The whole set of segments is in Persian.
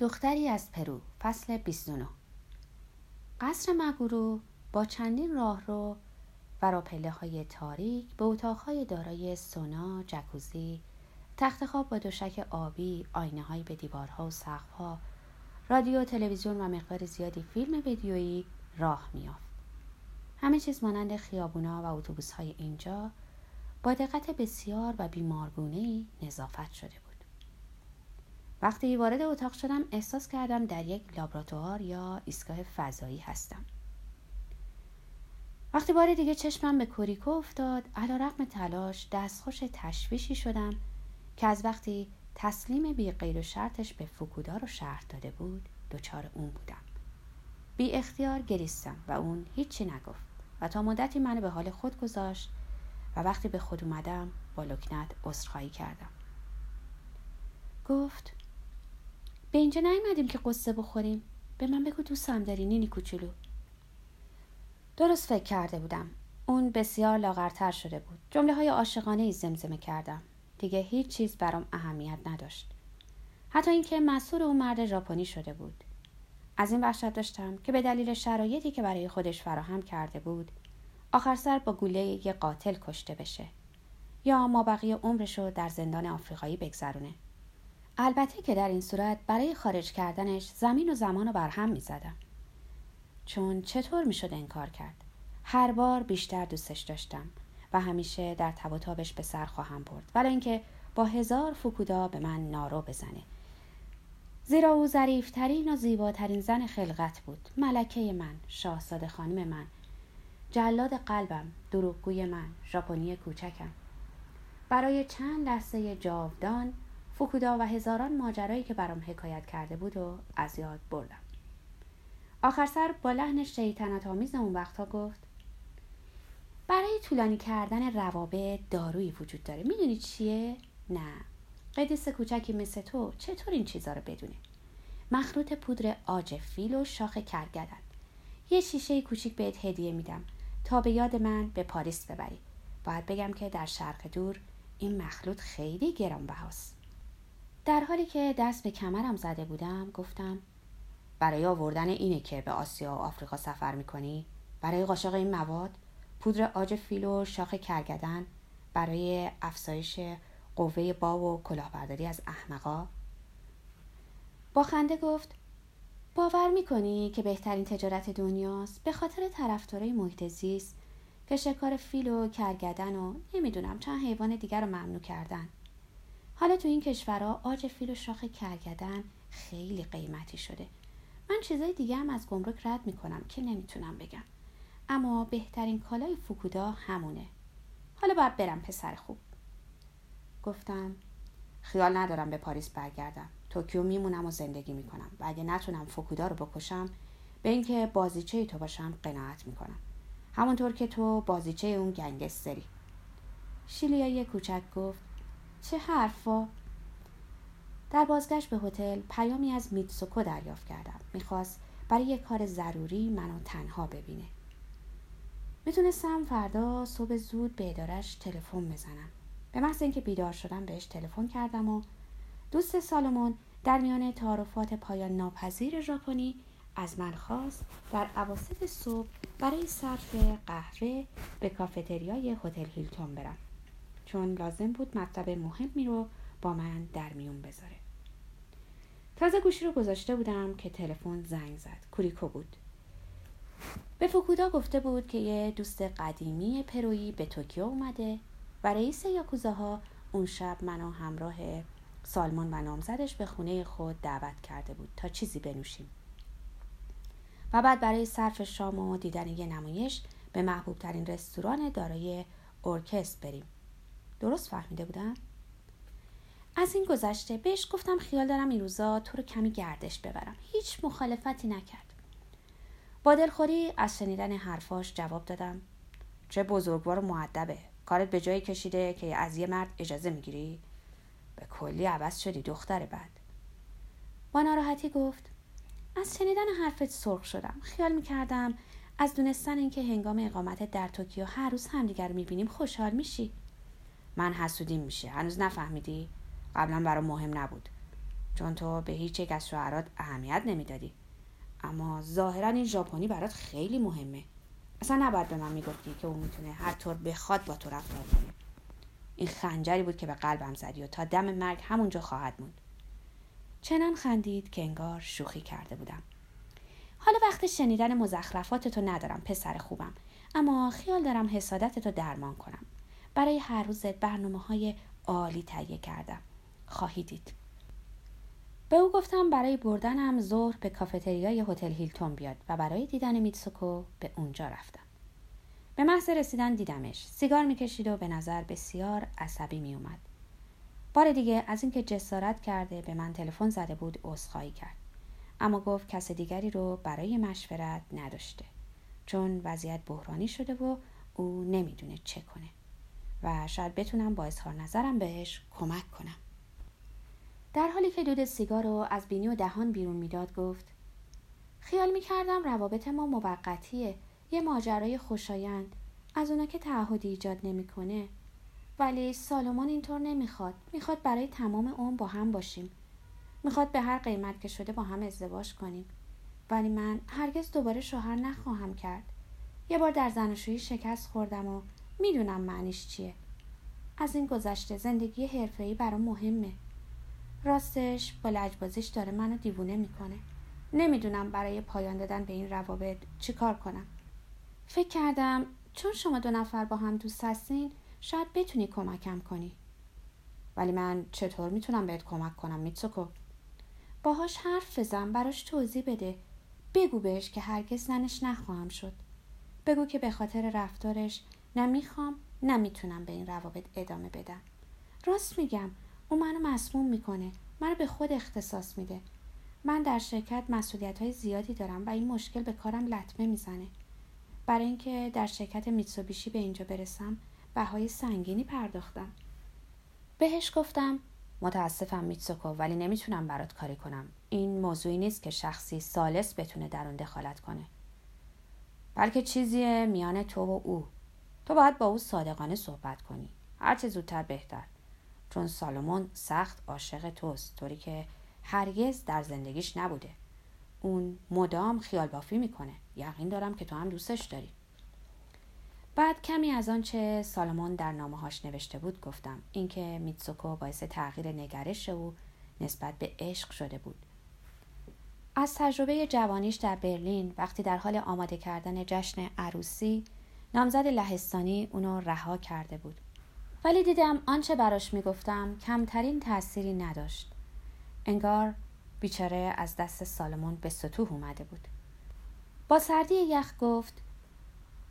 دختری از پرو فصل 29 قصر مگورو با چندین راهرو و راپله های تاریک به اتاقهای دارای سونا، جکوزی، تخت خواب با دوشک آبی، آینه های به دیوارها و سقفها، رادیو، تلویزیون و مقدار زیادی فیلم ویدیویی راه میافت. همه چیز مانند خیابونا و اتوبوس های اینجا با دقت بسیار و بیمارگونه نظافت شده بود. وقتی وارد اتاق شدم احساس کردم در یک لابراتوار یا ایستگاه فضایی هستم. وقتی بار دیگه چشمم به کوریکو افتاد علا رقم تلاش دستخوش تشویشی شدم که از وقتی تسلیم بی غیر و شرطش به فکودا رو شرط داده بود دچار اون بودم. بی اختیار گریستم و اون هیچی نگفت و تا مدتی منو به حال خود گذاشت و وقتی به خود اومدم با لکنت عذرخواهی کردم. گفت به اینجا نیومدیم که قصه بخوریم. به من بگو دوستم داری نینی کوچولو. درست فکر کرده بودم. اون بسیار لاغرتر شده بود. جمله های عاشقانه ای زمزمه کردم. دیگه هیچ چیز برام اهمیت نداشت. حتی اینکه مسئول اون مرد ژاپنی شده بود. از این وحشت داشتم که به دلیل شرایطی که برای خودش فراهم کرده بود آخر سر با گوله یه قاتل کشته بشه. یا ما بقیه عمرش رو در زندان آفریقایی بگذرونه. البته که در این صورت برای خارج کردنش زمین و زمان رو برهم می زدم. چون چطور می شد انکار کرد؟ هر بار بیشتر دوستش داشتم و همیشه در تب به سر خواهم برد ولی اینکه با هزار فکودا به من نارو بزنه زیرا او ظریفترین و زیباترین زن خلقت بود ملکه من شاهزاده خانم من جلاد قلبم دروغگوی من ژاپنی کوچکم برای چند لحظه جاودان فوکودا و هزاران ماجرایی که برام حکایت کرده بود و از یاد بردم. آخر سر با لحن شیطنت آمیز اون وقتها گفت برای طولانی کردن روابط دارویی وجود داره. می‌دونی چیه؟ نه. قدیس کوچکی مثل تو چطور این چیزا رو بدونه؟ مخلوط پودر آج فیل و شاخ کرگدن. یه شیشه کوچیک بهت هدیه میدم تا به یاد من به پاریس ببری. باید بگم که در شرق دور این مخلوط خیلی گرانبهاست. در حالی که دست به کمرم زده بودم گفتم برای آوردن اینه که به آسیا و آفریقا سفر می‌کنی؟ برای قاشق این مواد؟ پودر آج فیل و شاخ کرگدن برای افزایش قوه با و کلاهبرداری از احمقا؟ با خنده گفت باور می‌کنی که بهترین تجارت دنیاست به خاطر طرفدارای محیط زیست که شکار فیل و کرگدن و نمی‌دونم چند حیوان دیگر رو ممنوع کردن. حالا تو این کشورها آج فیل و شاخ کرگدن خیلی قیمتی شده. من چیزای دیگه هم از گمرک رد می‌کنم که نمی‌تونم بگم. اما بهترین کالای فوکودا همونه. حالا باید برم پسر خوب. گفتم خیال ندارم به پاریس برگردم. توکیو میمونم و زندگی می‌کنم و اگه نتونم فوکودا رو بکشم به اینکه بازیچه تو باشم قناعت می‌کنم. همونطور که تو بازیچه اون گنگستری. شیلیای کوچک گفت چه حرفا؟ در بازگشت به هتل پیامی از میتسوکو دریافت کردم. می‌خواست برای یک کار ضروری منو تنها ببینه. می‌تونستم فردا صبح زود به ادارش تلفن بزنم. به محض اینکه بیدار شدم بهش تلفن کردم و دوست سالمون در میان تعارفات پایان ناپذیر ژاپنی از من خواست در عواسط صبح برای صرف قهوه به کافتریای هتل هیلتون برم. چون لازم بود مطلب مهمی رو با من در میون بذاره. تازه گوشی رو گذاشته بودم که تلفن زنگ زد. کوریکو بود. به فوکودا گفته بود که یه دوست قدیمی پرویی به توکیو اومده و رئیس یاکوزاها اون شب منو همراه سالمان و نامزدش به خونه خود دعوت کرده بود تا چیزی بنوشیم. و بعد برای صرف شام و دیدن یه نمایش به محبوب ترین رستوران دارای ارکست بریم. درست فهمیده بودم؟ از این گذشته بهش گفتم خیال دارم این روزا تو رو کمی گردش ببرم. هیچ مخالفتی نکرد. با دلخوری از شنیدن حرفاش جواب دادم. چه بزرگوار و معدبه کارت به جایی کشیده که از یه مرد اجازه می‌گیری؟ به کلی عوض شدی دختر بعد. با ناراحتی گفت از شنیدن حرفت سرخ شدم. خیال می‌کردم از دونستن اینکه هنگام اقامتت در توکیو هر روز همدیگر می‌بینیم خوشحال میشی. من حسودیم میشه. هنوز نفهمیدی؟ قبلا برام مهم نبود. چون تو به هیچ یک از شوهرات اهمیت نمی‌دادی. اما ظاهرا این ژاپنی برات خیلی مهمه. اصلا نباید به من می‌گفتی که او می‌تونه هر طور بخواد با تو رفتار کنه. این خنجری بود که به قلبم زدی و تا دم مرگ همونجا خواهد موند. چنان خندید که انگار شوخی کرده بودم. حالا وقت شنیدن مزخرفات تو ندارم پسر خوبم. اما خیال دارم حسادت تو درمان کنم. برای هر روزت برنامه های عالی تهیه کردم. خواهی دید. به او گفتم برای بردنم ظهر به کافتریای هتل هیلتون بیاد و برای دیدن میتسوکو به اونجا رفتم. به محض رسیدن دیدمش. سیگار می‌کشید و به نظر بسیار عصبی میومد بار دیگه از اینکه جسارت کرده به من تلفن زده بود عذرخواهی کرد. اما گفت کس دیگری رو برای مشورت نداشته. چون وضعیت بحرانی شده و او نمی‌دونه چه کنه. و شاید بتونم با اظهار نظرم بهش کمک کنم. در حالی که دود سیگار رو از بینی و دهان بیرون می‌داد گفت خیال می‌کردم روابط ما موقتیه. یه ماجرای خوشایند از اونا که تعهدی ایجاد نمی‌کنه. ولی سالومان اینطور نمی‌خواد. می‌خواد برای تمام عمر با هم باشیم. می‌خواد به هر قیمت که شده با هم ازدواج کنیم. ولی من هرگز دوباره شوهر نخواهم کرد. یه بار در زناشویی شکست خوردم و می‌دونم معنیش چیه. از این گذشته زندگی حرفه‌ای برام مهمه. راستش با لجبازیش داره منو دیوونه می‌کنه. نمی‌دونم برای پایان دادن به این روابط چیکار کنم. فکر کردم چون شما دو نفر با هم دوست هستین شاید بتونی کمکم کنی. ولی من چطور می‌تونم بهت کمک کنم میتسوکو؟ باهاش حرف بزن براش توضیح بده. بگو بهش که هرگز زنش نخواهم شد. بگو که به خاطر رفتارش نه می‌خوام به این روابط ادامه بدم. راست میگم او منو مسموم می‌کنه منو به خود اختصاص میده. من در شرکت مسئولیت های زیادی دارم و این مشکل به کارم لطمه می‌زنه. برای اینکه در شرکت میتسوبیشی به اینجا برسم بهای سنگینی پرداختم. بهش گفتم متاسفم میتسوکو ولی نمی‌تونم برات کاری کنم. این موضوعی نیست که شخصی سالس بتونه در اون دخالت کنه. بلکه چیزیه میان تو و او. تو باید با او صادقانه صحبت کنی. هرچه زودتر بهتر. چون سالمون سخت عاشق توست طوری که هرگز در زندگیش نبوده. اون مدام خیال بافی می‌کنه. یقین دارم که تو هم دوستش داری. بعد کمی از آنچه سالمون در نامههاش نوشته بود گفتم. اینکه میتسوکو باعث تغییر نگرش او نسبت به عشق شده بود. از تجربه جوانیش در برلین وقتی در حال آماده کردن جشن عروسی نامزد لهستانی اونو رها کرده بود. ولی دیدم آنچه براش می‌گفتم کمترین تأثیری نداشت. انگار بیچاره از دست سالمون به سطوح اومده بود. با سردی یخ گفت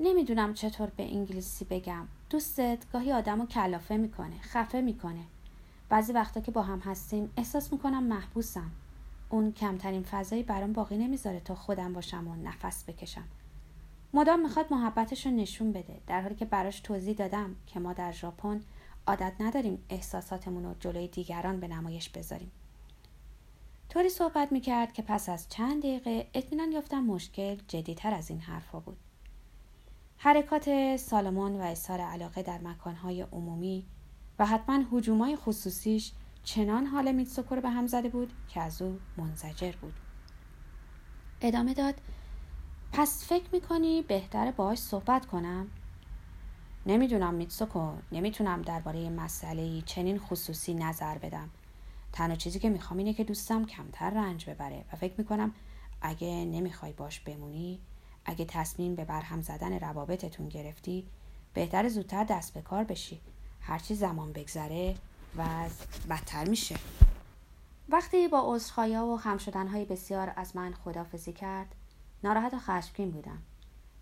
نمی‌دونم چطور به انگلیسی بگم. دوستت گاهی آدم رو کلافه می‌کنه خفه می‌کنه. بعضی وقتا که با هم هستیم احساس می‌کنم محبوسم. اون کمترین فضایی برام باقی نمی‌ذاره تا خودم باشم و نفس بکشم. مدام می‌خواد محبتش رو نشون بده در حالی که براش توضیح دادم که ما در ژاپن عادت نداریم احساساتمون رو جلوی دیگران به نمایش بذاریم. طوری صحبت می‌کرد که پس از چند دقیقه اطمینان یافتم مشکل جدیتر از این حرفها بود. حرکات سالمون و اظهار علاقه در مکانهای عمومی و حتما حجومای خصوصیش چنان حال میتسوکو به هم زده بود که از او منزجر بود. ادامه داد پس فکر می‌کنی بهتره باهاش صحبت کنم؟ نمی‌دونم میتسوکو نمی‌تونم درباره مسئله چنین خصوصی نظر بدم. تنها چیزی که می‌خوام اینه که دوستم کمتر رنج ببره و فکر می‌کنم اگه نمی‌خوای باش بمونی اگه تصمیم به برهم زدن روابطتون گرفتی بهتر زودتر دست به کار بشی. هرچی زمان بگذره و بدتر میشه. وقتی با عذرخواهی و خم شدنهای بسیار از من خدافزی کرد ناراحت و خشمگین بودم.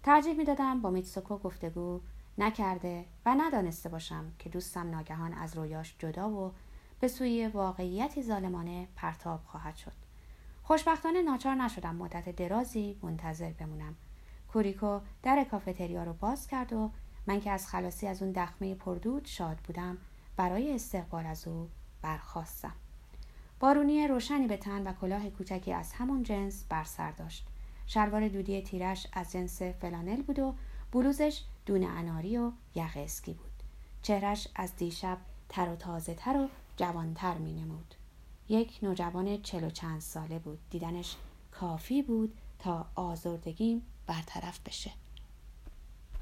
ترجیح می‌دادم با میتسوکو گفتگو نکرده و ندانسته باشم که دوستم ناگهان از رویاش جدا و به سوی واقعیتی ظالمانه پرتاب خواهد شد. خوشبختانه ناچار نشدم مدت درازی منتظر بمونم. کوریکو در کافتریا رو باز کرد و من که از خلاصی از اون دخمه پردود شاد بودم برای استقبال از او برخواستم بارونی روشنی به تن و کلاه کوچکی از همون جنس بر سر داشت. شلوار دودی تیرش از جنس فلانل بود و بلوزش دون اناری و یق اسکی بود. چهرش از دیشب تر و تازه تر و جوانتر می نمود. یک نوجوان چلو چند ساله بود. دیدنش کافی بود تا آزردگیم برطرف بشه.